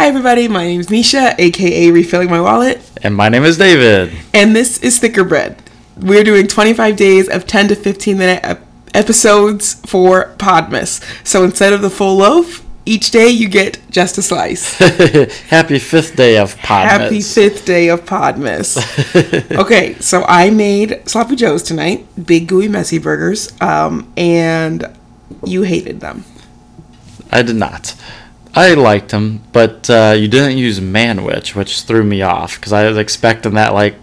Hi, everybody. My name is Mesha, aka Refilling My Wallet, And my name is David. and this is Thicker Bread. We're doing 25 days of 10 to 15 minute ep- episodes for Podmas. So instead of the full loaf, each day you get just a slice. Happy fifth day of Podmas. Happy fifth day of Podmas. okay, so I made sloppy joes tonight, big gooey messy burgers, um, and you hated them. I did not. I liked them, but uh, you didn't use manwich, which threw me off because I was expecting that like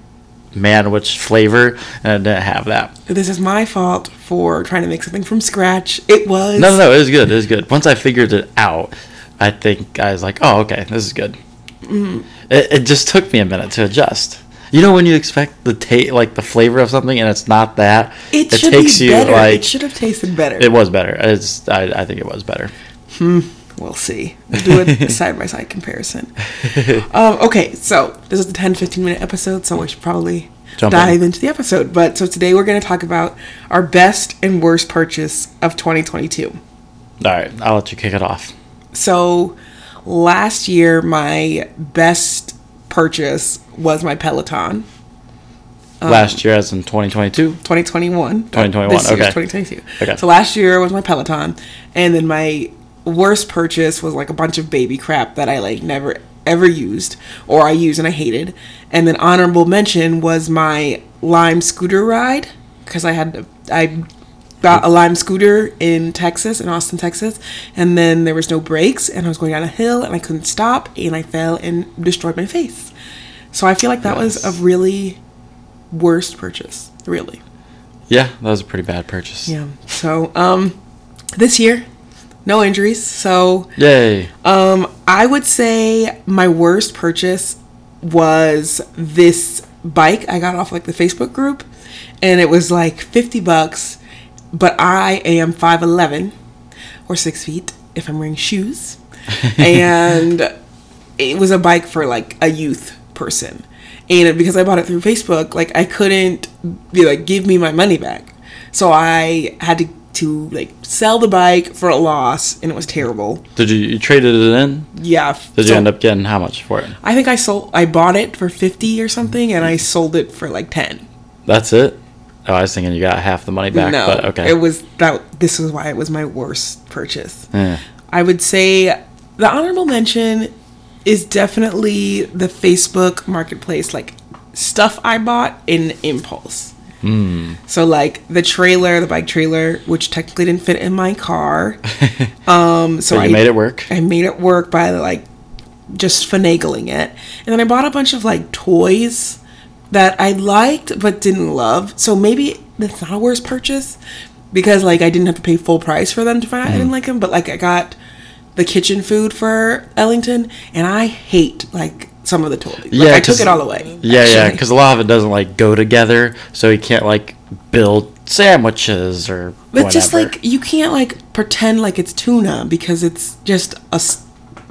manwich flavor, and it didn't have that. This is my fault for trying to make something from scratch. It was No, no, no, it was good. It was good. Once I figured it out, I think I was like, oh, okay, this is good. Mm-hmm. It, it just took me a minute to adjust. You know when you expect the taste, like the flavor of something and it's not that. It, should be better. like it should have tasted better. it was better. It's I, I think it was better. We'll see. We'll do a side by side comparison. Um, okay, so this is the 10 15 minute episode, so we should probably Jump dive in. into the episode. But so today we're going to talk about our best and worst purchase of 2022. All right, I'll let you kick it off. So last year, my best purchase was my Peloton. Um, Last year, as in 2022. 2021. 2021, This year's okay. 2022. Okay. So last year was my Peloton, and then my worst purchase was like a bunch of baby crap that I like never ever used or I used and I hated. And then honorable mention was my Lime scooter ride because I had I got a Lime scooter in Texas in Austin, Texas, and then there was no brakes and I was going down a hill and I couldn't stop and I fell and destroyed my face. So I feel like that was a really worst purchase, really. Yeah, that was a pretty bad purchase. Yeah. So, um, this year, no injuries. So, Yay. um, I would say my worst purchase was this bike I got off like the Facebook group, and it was like fifty bucks. But I am five eleven, or six feet if I'm wearing shoes, and it was a bike for like a youth person. And because I bought it through Facebook, like I couldn't be like give me my money back. So I had to to like sell the bike for a loss and it was terrible. Did you, you traded it in? Yeah. Did so you end up getting how much for it? I think I sold I bought it for 50 or something and I sold it for like 10. That's it? Oh, I was thinking you got half the money back, no. but okay. It was that this is why it was my worst purchase. Yeah. I would say the honorable mention is definitely the Facebook marketplace, like stuff I bought in impulse. Hmm. So like the trailer, the bike trailer, which technically didn't fit in my car. Um, so I made it work. I made it work by like just finagling it, and then I bought a bunch of like toys that I liked but didn't love. So maybe that's not a worst purchase because like I didn't have to pay full price for them to find out I Mm-hmm. didn't like them. But like I got the kitchen food for Ellington, and I hate like some of the toys. Like, Yeah, I took it all away. Yeah, yeah, because a lot of it doesn't like go together, so you can't like build sandwiches or. But just like you can't like pretend like it's tuna because it's just a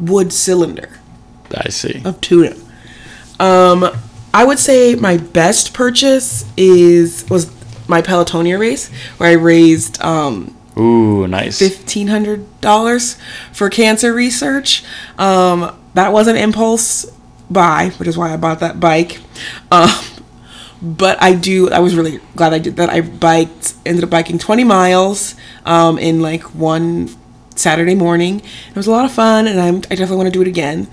wood cylinder. I see. of tuna. Um, I would say my best purchase is was my Pelotonia race where I raised um Ooh, nice. fifteen hundred dollars for cancer research. Um, that was an impulse buy, which is why I bought that bike. Um, but I do. I was really glad I did that. I biked, ended up biking twenty miles um, in like one Saturday morning. It was a lot of fun, and I'm, I definitely want to do it again.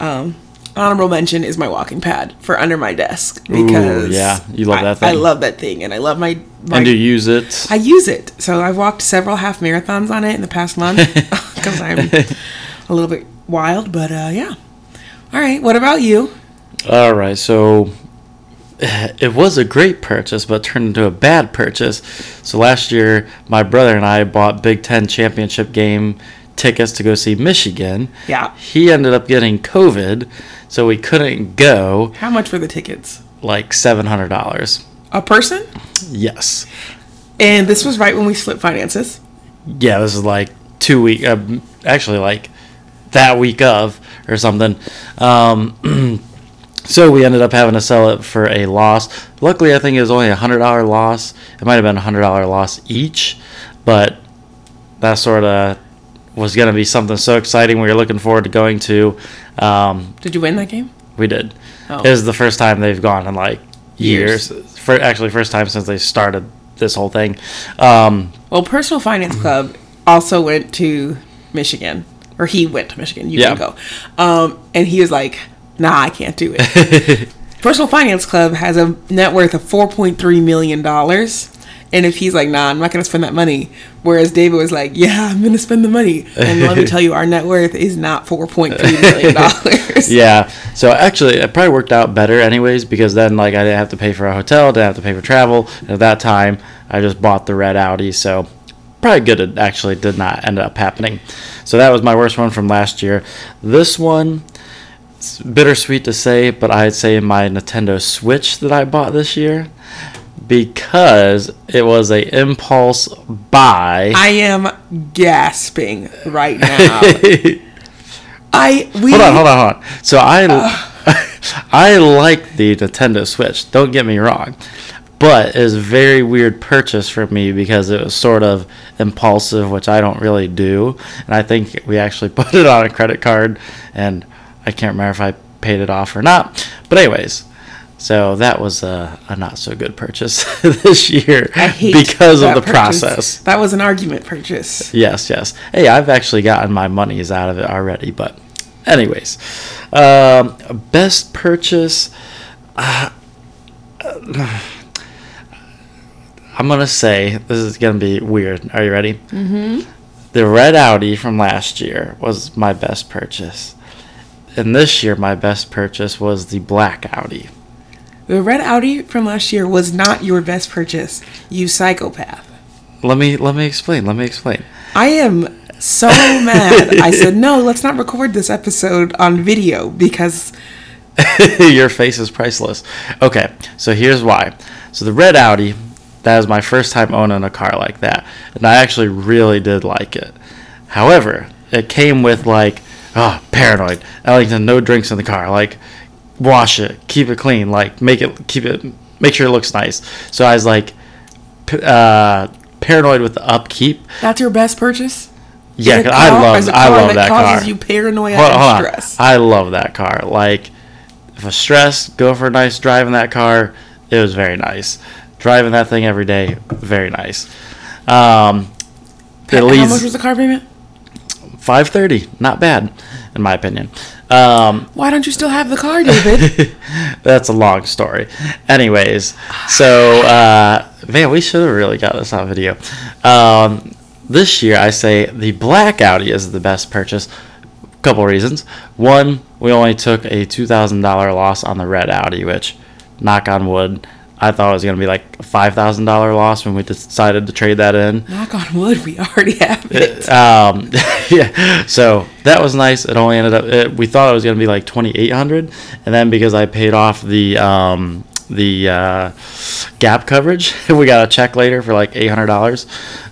Um, honorable mention is my walking pad for under my desk because yeah, you love I- that thing. I love that thing, and I love my. my and do you use it? I use it. So I've walked several half marathons on it in the past month because I'm a little bit wild. But uh, yeah. All right. What about you? All right, so it was a great purchase, but turned into a bad purchase. So last year, my brother and I bought Big Ten championship game tickets to go see Michigan. Yeah. He ended up getting COVID, so we couldn't go. How much were the tickets? Like seven hundred dollars. A person? Yes. And this was right when we split finances. Yeah, this is like two week. Uh, actually, like that week of or something. Um, so we ended up having to sell it for a loss. Luckily, I think it was only a hundred dollar loss. It might have been a hundred dollar loss each, but that sort of was going to be something so exciting. We were looking forward to going to. Um, Did you win that game? we did. Oh. It was the first time they've gone in like years. Years. For actually, first time since they started this whole thing. Um, Well, Personal Finance Club also went to Michigan, or he went to Michigan. You Yeah. didn't go. Um, and he was like, "Nah, I can't do it." Personal Finance Club has a net worth of four point three million dollars. And if he's like, nah, I'm not gonna spend that money, whereas David was like, yeah, I'm gonna spend the money, and let me tell you, our net worth is not four point three million dollars. yeah. So actually, it probably worked out better, anyways, because then like I didn't have to pay for a hotel, didn't have to pay for travel. And at that time, I just bought the red Audi, so probably good. It actually did not end up happening. So that was my worst one from last year. This one. It's bittersweet to say, but I'd say my Nintendo Switch that I bought this year because it was a impulse buy. I am gasping right now. I we hold on, hold on, hold on. So I, I like the Nintendo Switch. Don't get me wrong, but it's a very weird purchase for me because it was sort of impulsive, which I don't really do. And I think we actually put it on a credit card, and I can't remember if I paid it off or not. But anyways. So that was a, a not so good purchase this year because of the purchase. process. That was an argument purchase. Yes, yes. Hey, I've actually gotten my monies out of it already, but anyways, um, best purchase. Uh, I'm gonna say this is gonna be weird. Are you ready? Mm-hmm. The red Audi from last year was my best purchase, and this year my best purchase was the black Audi. The red Audi from last year was not your best purchase. You psychopath. Let me let me explain. Let me explain. I am so mad. I said no. Let's not record this episode on video because Your face is priceless. Okay, so here's why. So the red Audi, that was my first time owning a car like that, and I actually really did like it. However, it came with like, oh, paranoid. Ellington, no drinks in the car. Like, wash it, keep it clean, like make it, keep it, make sure it looks nice. So I was like, p- uh, paranoid with the upkeep. that's your best purchase. Yeah, 'cause I love, I car love that causes car. you paranoia Hold- and hold on. I love that car. Like, if I stress, go for a nice drive in that car. It was very nice. Driving that thing every day, very nice. Um, it How much was the car payment? five thirty. Not bad, in my opinion. Um, Why don't you still have the car, David? that's a long story. Anyways, so uh, man, we should have really got this on video. Um, this year, I say the black Audi is the best purchase. Couple reasons. One, we only took a two thousand dollar loss on the red Audi, which, knock on wood, I thought it was gonna be like a five thousand dollar loss when we decided to trade that in. Knock on wood, we already have it. Um, yeah, so that was nice. It only ended up. It, we thought it was gonna be like twenty eight hundred, and then because I paid off the um, the uh, gap coverage, we got a check later for like eight hundred dollars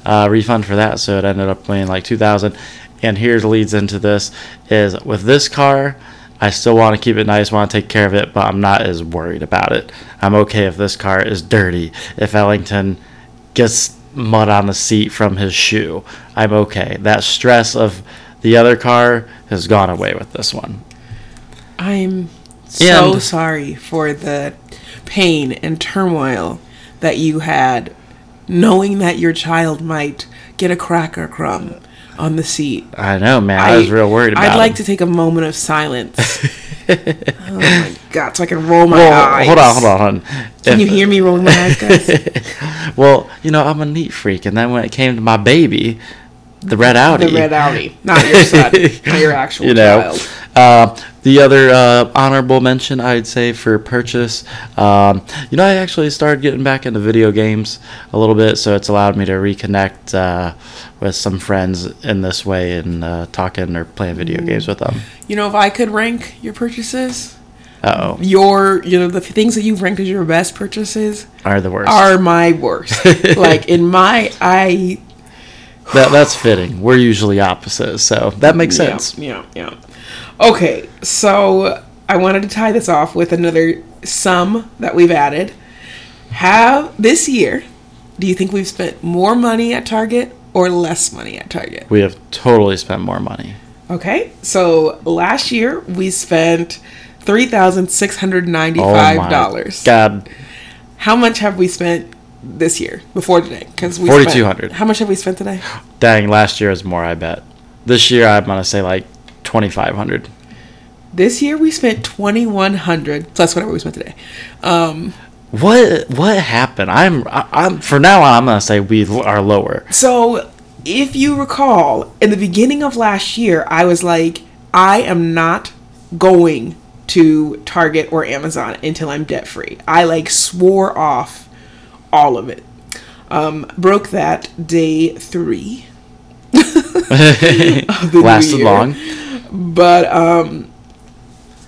uh, refund for that. So it ended up being like two thousand. And here's leads into this is with this car. I still want to keep it nice, want to take care of it, but I'm not as worried about it. I'm okay if this car is dirty. If Ellington gets mud on the seat from his shoe. I'm okay. That stress of the other car has gone away with this one. I'm so And- sorry for the pain and turmoil that you had knowing that your child might get a cracker crumb on the seat. I know, man. I, was real worried about I'd like him. to take a moment of silence. oh my god, so I can roll my Well, eyes. hold on, hold on, hold on. Can If- you hear me rolling my eyes, guys? well, you know, I'm a neat freak, and then when it came to my baby, the red Audi, the red Audi, not your son, not your actual you know. child. Uh, the other uh, honorable mention I'd say for purchase, um, you know, I actually started getting back into video games a little bit, so it's allowed me to reconnect uh, with some friends in this way and uh, talking or playing video Mm. games with them. You know, if I could rank your purchases, Uh oh, your you know the things that you've ranked as your best purchases are the worst. are my worst. like in my I that, that's fitting. We're usually opposites, so that makes yeah, sense. Yeah, yeah. Okay, so I wanted to tie this off with another sum that we've added. Have this year, do you think we've spent more money at Target or less money at Target? We have totally spent more money. Okay, so last year we spent three thousand six hundred Oh ninety-five my dollars. God, How much have we spent this year before today? Because we 4,200. How much have we spent today? dang! Last year was more. I bet. This year I'm gonna say like twenty five hundred. This year we spent twenty-one hundred. So that's whatever we spent today. Um, What what happened? I'm I, I'm for now on. I'm gonna say we are lower. So, if you recall, in the beginning of last year, I was like, I am not going to Target or Amazon until I'm debt free. I like swore off all of it. Um, broke that day three. Lasted long. But um,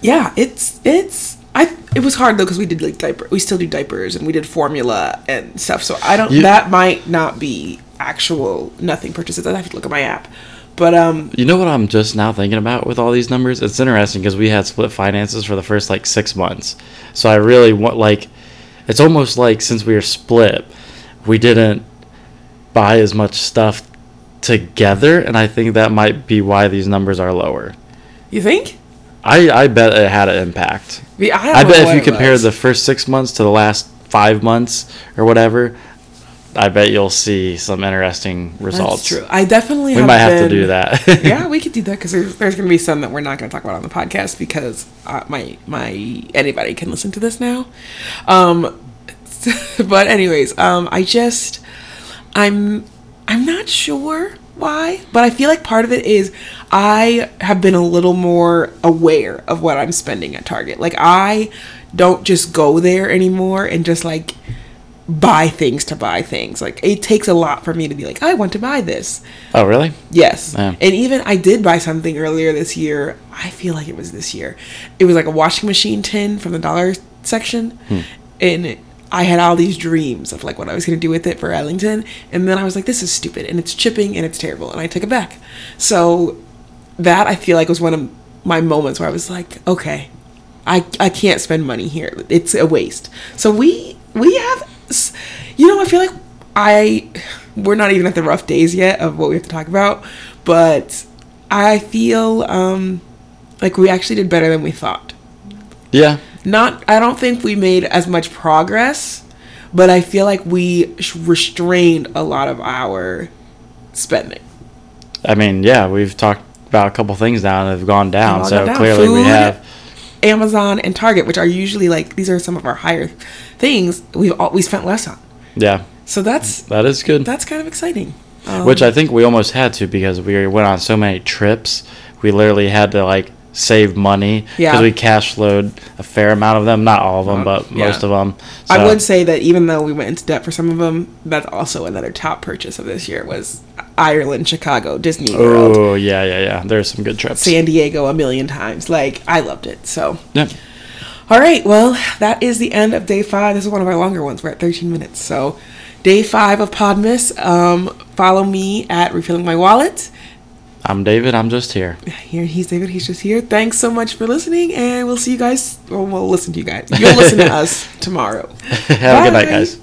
yeah, it's it's I. It was hard though because we did like diaper. We still do diapers and we did formula and stuff. So I don't. You- that might not be actual nothing purchases. I have to look at my app. But um, You know what I'm just now thinking about with all these numbers? It's interesting because we had split finances for the first like six months. So I really want like, it's almost like since we were split, we didn't buy as much stuff together, and I think that might be why these numbers are lower. you think? I I bet it had an impact. I, I bet if you compare was. the first six months to the last five months or whatever, I bet you'll see some interesting results. That's true. I definitely. We have might have to do that. yeah, we could do that because there's, there's going to be some that we're not going to talk about on the podcast because uh, my my anybody can listen to this now. Um, but anyways, um, I just I'm I'm not sure why, but I feel like part of it is I have been a little more aware of what I'm spending at Target. Like I don't just go there anymore and just like buy things to buy things. Like it takes a lot for me to be like, I want to buy this. oh, really? Yes. Yeah. And even I did buy something earlier this year. I feel like it was this year. It was like a washing machine tin from the dollar section. Hmm. And I had all these dreams of like what I was going to do with it for Ellington. And then I was like, this is stupid and it's chipping and it's terrible. And I took it back. So that I feel like was one of my moments where I was like, okay, I, I can't spend money here. It's a waste. So we we have, you know, I feel like I we're not even at the rough days yet of what we have to talk about, but I feel um like we actually did better than we thought. Yeah. Not I don't think we made as much progress, but I feel like we restrained a lot of our spending. I mean, yeah, we've talked about a couple things now that have gone down. So gone down. clearly we have. Amazon and Target, which are usually like these are some of our higher things, we've all, we spent less on. Yeah, So that's that is good. that's kind of exciting. Um, Which I think we almost had to because we went on so many trips. We literally had to like save money because Yeah. we cash flowed a fair amount of them. Not all of them, Uh, but yeah. most of them. I would say that even though we went into debt for some of them, that's also another top purchase of this year was Ireland, Chicago, Disney World, Oh yeah, yeah, yeah. There's some good trips. San Diego a million times. Like I loved it. So Yeah. all right, well that is the end of day five. This is one of our longer ones. We're at 13 minutes. So day five of Podmas. Um, follow me at refilling my wallet. I'm David. I'm just here. Here he's David. He's just here. Thanks so much for listening, and we'll see you guys. Or we'll listen to you guys. You'll listen to us tomorrow. Have a good night, guys.